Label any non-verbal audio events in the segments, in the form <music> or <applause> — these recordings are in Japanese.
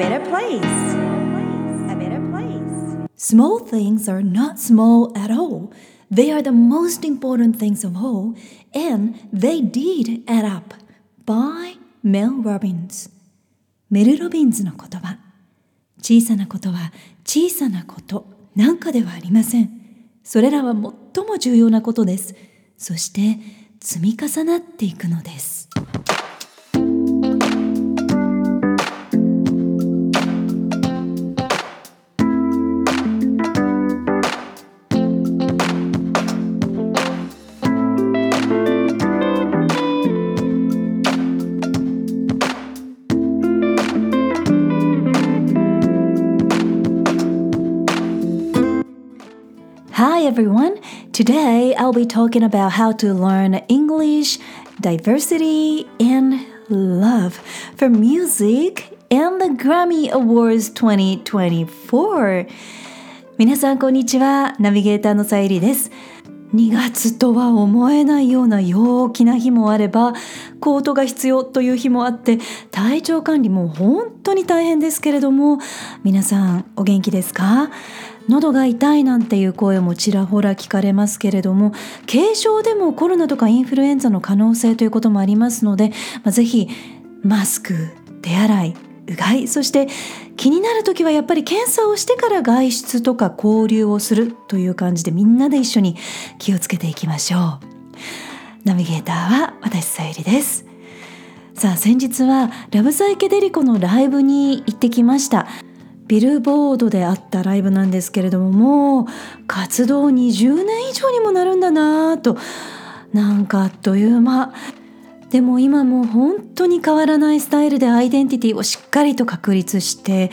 better place. A better place. Small things are not small at all. They are the most important things of all, and they did add up. By Mel Robbins メル・ロビンズの言葉小さなことは小さなことなんかではありませんそれらは最も重要なことですそして積み重なっていくのです Today I'll be talking about how to learn English, diversity, and love for music and the Grammy Awards 2024. 皆さんこんにちは。ナビゲーターのさゆりです。2月とは思えないような陽気な日もあればコートが必要という日もあって体調管理も本当に大変ですけれども皆さんお元気ですか喉が痛いなんていう声もちらほら聞かれますけれども軽症でもコロナとかインフルエンザの可能性ということもありますので、まあ、ぜひマスク手洗いうがいそして気になる時はやっぱり検査をしてから外出とか交流をするという感じでみんなで一緒に気をつけていきましょう。ナビゲーターは私さゆりです。さあ先日はラブサイケデリコのライブに行ってきました。ビルボードであったライブなんですけれどももう活動20年以上にもなるんだなぁとなんかあっという間。でも今も本当に変わらないスタイルでアイデンティティをしっかりと確立して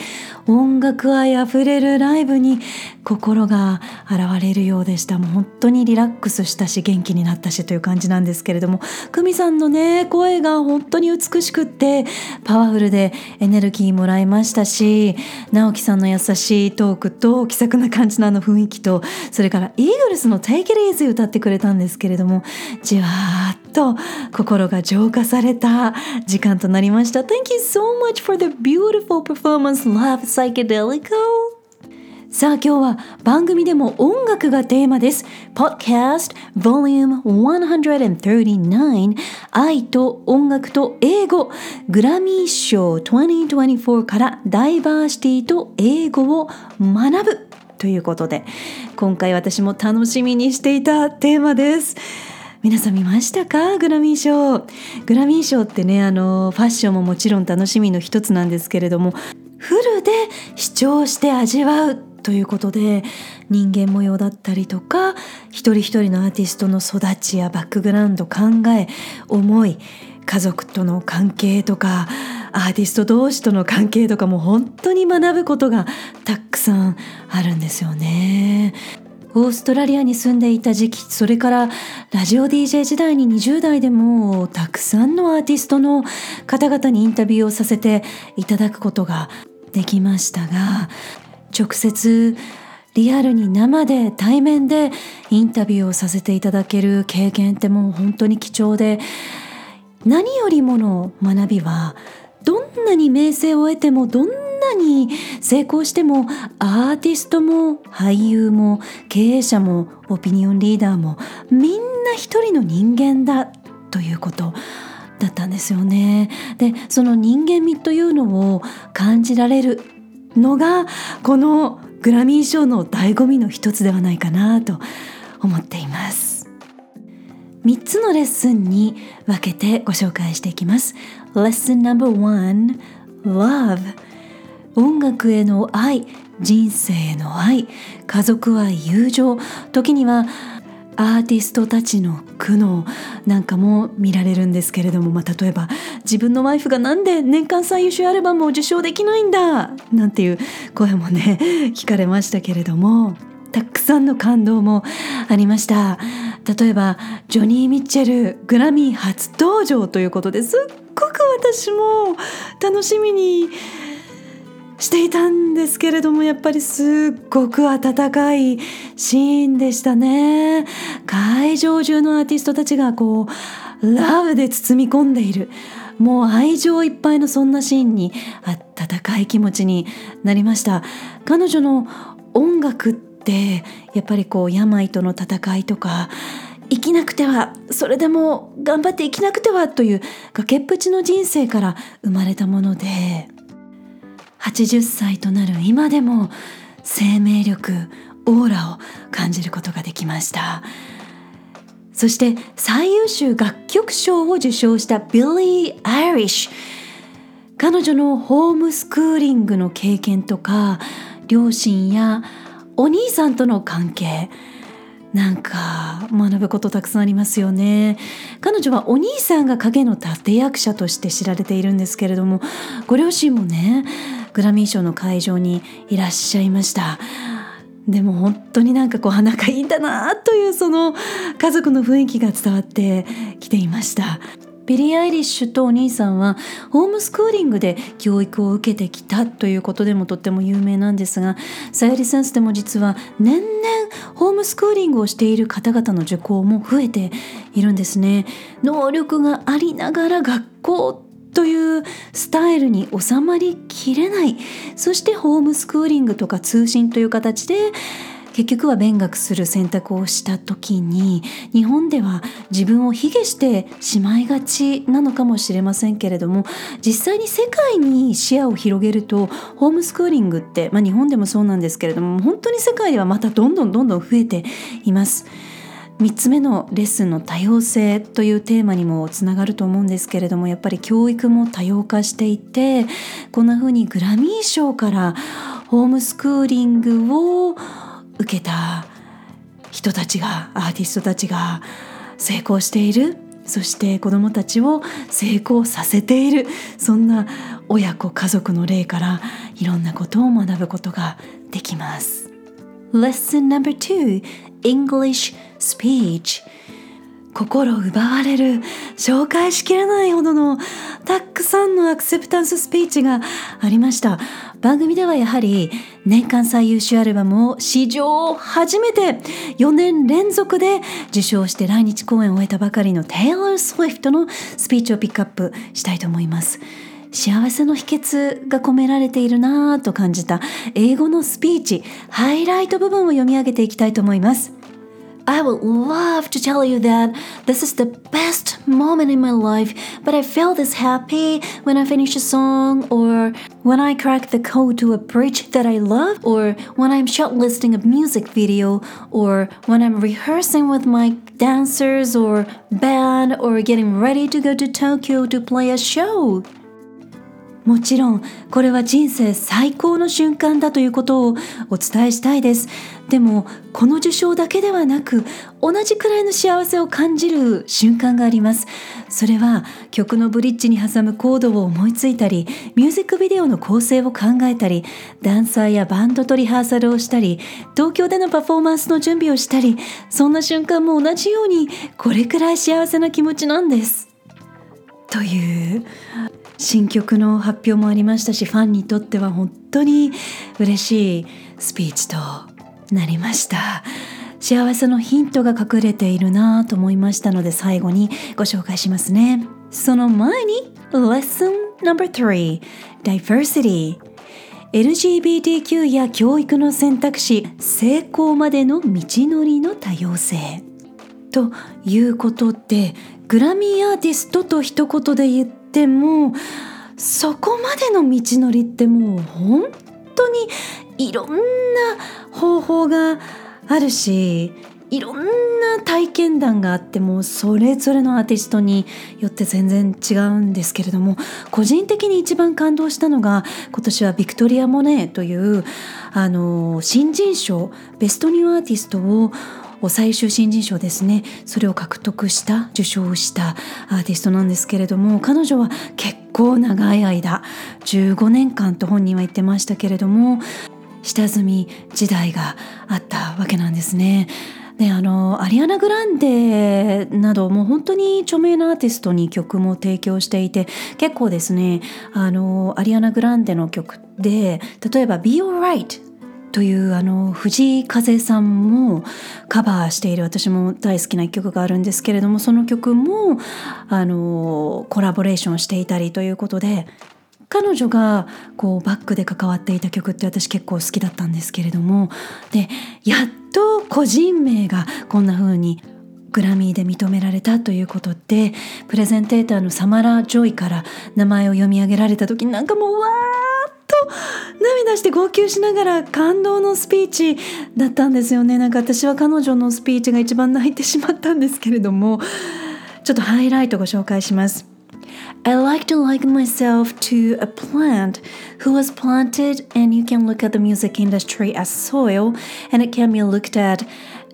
音楽愛あふれるライブに心が現れるようでした。もう本当にリラックスしたし元気になったしという感じなんですけれども久美さんのね声が本当に美しくってパワフルでエネルギーもらいましたし直樹さんの優しいトークと気さくな感じのあの雰囲気とそれからイーグルスの「Take It Easy」歌ってくれたんですけれどもじわーっと心が浄化された時間となりました。Thank you so much for the beautiful performance Love Psychedelico さあ今日は番組でも音楽がテーマです。Podcast Volume 139愛と音楽と英語。グラミー賞2024からダイバーシティと英語を学ぶということで今回私も楽しみにしていたテーマです。皆さん見ましたか？グラミー賞グラミー賞ってねあのファッションももちろん楽しみの一つなんですけれどもフルで視聴して味わうということで人間模様だったりとか一人一人のアーティストの育ちやバックグラウンド考え思い家族との関係とかアーティスト同士との関係とかも本当に学ぶことがたくさんあるんですよね。オーストラリアに住んでいた時期それからラジオ DJ 時代に20代でもたくさんのアーティストの方々にインタビューをさせていただくことができましたが直接リアルに生で対面でインタビューをさせていただける経験ってもう本当に貴重で何よりもの学びはどんなに名声を得てもどんなに成功してもアーティストも俳優も経営者もオピニオンリーダーもみんな一人の人間だということだったんですよね。でその人間味というのを感じられるのがこのグラミー賞の醍醐味の一つではないかなと思っています。3つのレッスンに分けてご紹介していきます。Lesson No.1 Love 音楽への愛人生への愛家族愛友情時にはアーティストたちの苦悩なんかも見られるんですけれども、まあ、例えば自分のワイフがなんで年間最優秀アルバムを受賞できないんだなんていう声もね聞かれましたけれどもたくさんの感動もありました。例えばジョニー・ミッチェルグラミー初登場ということですっごく私も楽しみにしていたんですけれどもやっぱりすっごく温かいシーンでしたね。会場中のアーティストたちがこうラブで包み込んでいる。もう愛情いっぱいのそんなシーンに温かい気持ちになりました。彼女の音楽ってやっぱりこう病との戦いとか生きなくてはそれでも頑張って生きなくてはという崖っぷちの人生から生まれたもので。80歳となる今でも生命力オーラを感じることができました。そして最優秀楽曲賞を受賞したビリー・アイリッシュ彼女のホームスクーリングの経験とか両親やお兄さんとの関係。なんか学ぶことたくさんありますよね。彼女はお兄さんが影の立役者として知られているんですけれどもご両親もねグラミー賞の会場にいらっしゃいました。でも本当になんかこう仲いいんだなというその家族の雰囲気が伝わってきていました。ビリー・アイリッシュとお兄さんはホームスクーリングで教育を受けてきたということでもとっても有名なんですがサヤリセンスでも実は年々ホームスクーリングをしている方々の受講も増えているんですね。能力がありながら学校というスタイルに収まりきれないそしてホームスクーリングとか通信という形で結局は勉学する選択をした時に日本では自分を卑下してしまいがちなのかもしれませんけれども実際に世界に視野を広げるとホームスクーリングって、まあ、日本でもそうなんですけれども本当に世界ではまたどんどんどんどん増えています。3つ目のレッスンの多様性というテーマにもつながると思うんですけれどもやっぱり教育も多様化していてこんな風にグラミー賞からホームスクーリングを受けた人たちがアーティストたちが成功しているそして子どもたちを成功させているそんな親子家族の例からいろんなことを学ぶことができます。Lesson No.2 English Speech. 心奪われる紹介しきれないほどのたくさんのアクセプタンススピーチがありました。番組ではやはり年間最優秀アルバムを史上初めて4年連続で受賞して来日公演を終えたばかりの Taylor Swift のスピーチをピックアップしたいと思います。幸せの秘訣が込められているなぁと感じた英語のスピーチハイライト部分を読み上げていきたいと思います I would love to tell you that this is the best moment in my life, but I feel this happy when I finish a song, or when I crack the code to a bridge that I love, or when I'm shortlisting a music video, or when I'm rehearsing with my dancers or band, or getting ready to go to Tokyo to play a show. もちろんこれは人生最高の瞬間だということをお伝えしたいです。でもこの受賞だけではなく同じくらいの幸せを感じる瞬間があります。それは曲のブリッジに挟むコードを思いついたりミュージックビデオの構成を考えたりダンサーやバンドとリハーサルをしたり東京でのパフォーマンスの準備をしたりそんな瞬間も同じようにこれくらい幸せな気持ちなんです。という新曲の発表もありましたしファンにとっては本当に嬉しいスピーチとなりました。幸せのヒントが隠れているなぁと思いましたので最後にご紹介しますね。その前に Lesson No.3 Diversity LGBTQ や教育の選択肢成功までの道のりの多様性。ということでグラミーアーティストと一言で言ってもそこまでの道のりってもう本当にいろんな方法があるしいろんな体験談があってもそれぞれのアーティストによって全然違うんですけれども個人的に一番感動したのが今年はビクトリア・モネというあの新人賞ベストニューアーティストを最終新人賞ですねそれを獲得した受賞したアーティストなんですけれども彼女は結構長い間15年間と本人は言ってましたけれども下積み時代があったわけなんですね。であのアリアナ・グランデなどもう本当に著名なアーティストに曲も提供していて結構ですねあのアリアナ・グランデの曲で例えば「Be Alright」というあの藤井風さんもカバーしている私も大好きな一曲があるんですけれどもその曲もあのコラボレーションしていたりということで彼女がこうバックで関わっていた曲って私結構好きだったんですけれどもでやっと個人名がこんな風にグラミーで認められたということでプレゼンテーターのサマラ・ジョイから名前を読み上げられた時になんかもうわー涙して号泣しながら感動のスピーチだったんですよねなんか私は彼女のスピーチが一番泣いてしまったんですけれどもちょっとハイライトご紹介します I like to liken myself to a plant who was planted, and you can look at the music industry as soil, and it can be looked at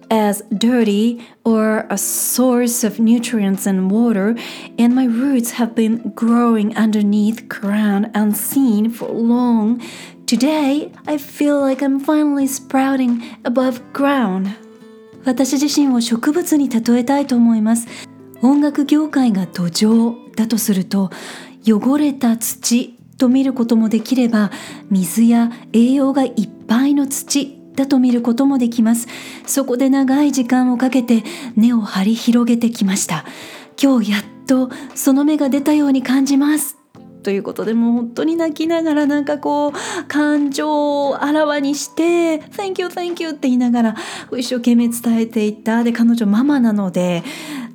as dirty or a source of nutrients and water, and my roots have been growing underneath ground unseen for long. Today, I feel like I'm finally sprouting above ground. 私自身を植物に例えたいと思います。音楽業界が土壌だとすると汚れた土と見ることもできれば水や栄養がいっぱいの土だと見ることもできます。そこで長い時間をかけて根を張り広げてきました。今日やっとその芽が出たように感じます。ということでもう本当に泣きながらなんかこう感情をあらわにして「Thank you, thank you」って言いながら一生懸命伝えていった。で彼女ママなので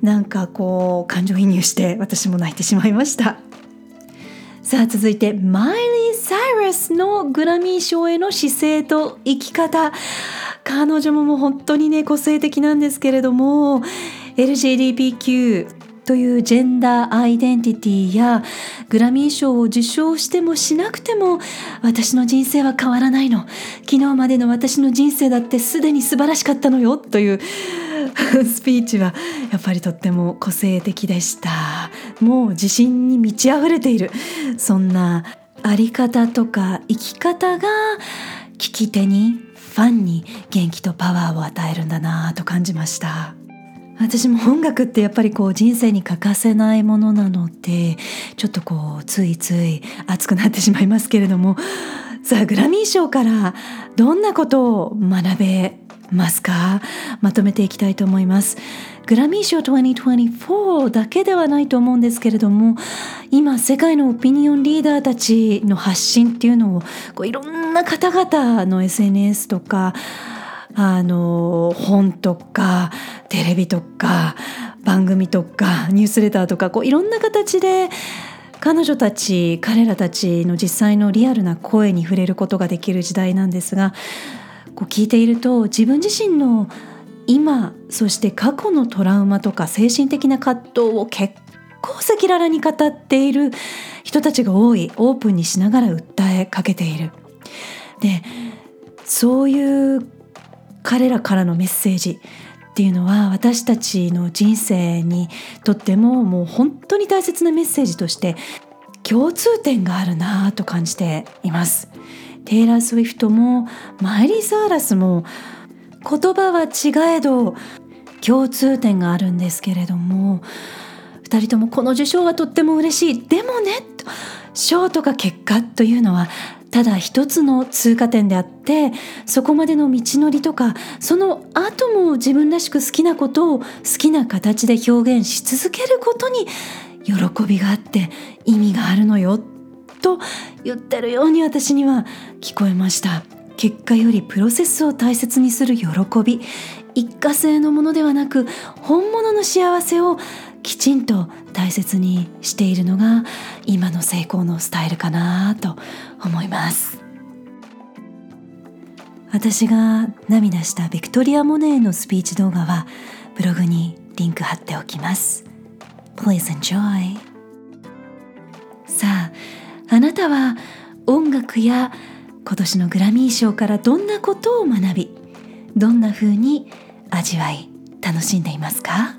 なんかこう感情移入して私も泣いてしまいました。さあ続いてマイリー・サイラスのグラミー賞への姿勢と生き方。彼女ももう本当にね個性的なんですけれども LGBTQ というジェンダーアイデンティティやグラミー賞を受賞してもしなくても私の人生は変わらないの。昨日までの私の人生だってすでに素晴らしかったのよという <laughs> スピーチはやっぱりとっても個性的でした。もう自信に満ち溢れている。そんなあり方とか生き方が聞き手にファンに元気とパワーを与えるんだなと感じました。私も音楽ってやっぱりこう人生に欠かせないものなのでちょっとこうついつい熱くなってしまいますけれどもさあグラミー賞からどんなことを学べますか？まとめていきたいと思います。グラミー賞2024だけではないと思うんですけれども今世界のオピニオンリーダーたちの発信っていうのをこういろんな方々の SNS とかあの本とかテレビとか番組とかニュースレターとかこういろんな形で彼女たち彼らたちの実際のリアルな声に触れることができる時代なんですがこう聞いていると自分自身の今そして過去のトラウマとか精神的な葛藤を結構赤裸々に語っている人たちが多いオープンにしながら訴えかけている。でそういう彼らからのメッセージっていうのは私たちの人生にとってももう本当に大切なメッセージとして共通点があるなぁと感じています。テイラー・スウィフトもマイリー・サーラスも言葉は違えど共通点があるんですけれども2人ともこの受賞はとっても嬉しい。でもね賞とか結果というのはただ一つの通過点であってそこまでの道のりとかその後も自分らしく好きなことを好きな形で表現し続けることに喜びがあって意味があるのよ。と言ってるように私には聞こえました。結果よりプロセスを大切にする喜び。一過性のものではなく本物の幸せをきちんと大切にしているのが今の成功のスタイルかなと思います。私が涙したビクトリア・モネーのスピーチ動画はブログにリンク貼っておきます。Please enjoy! あなたは音楽や今年のグラミー賞からどんなことを学びどんな風に味わい楽しんでいますか？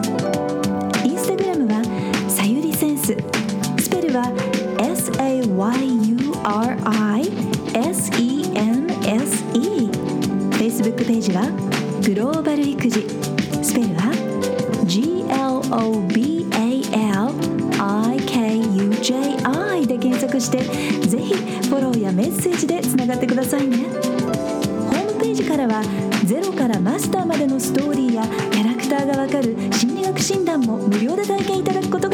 がわかる心理学診断も無料で体験いただくことが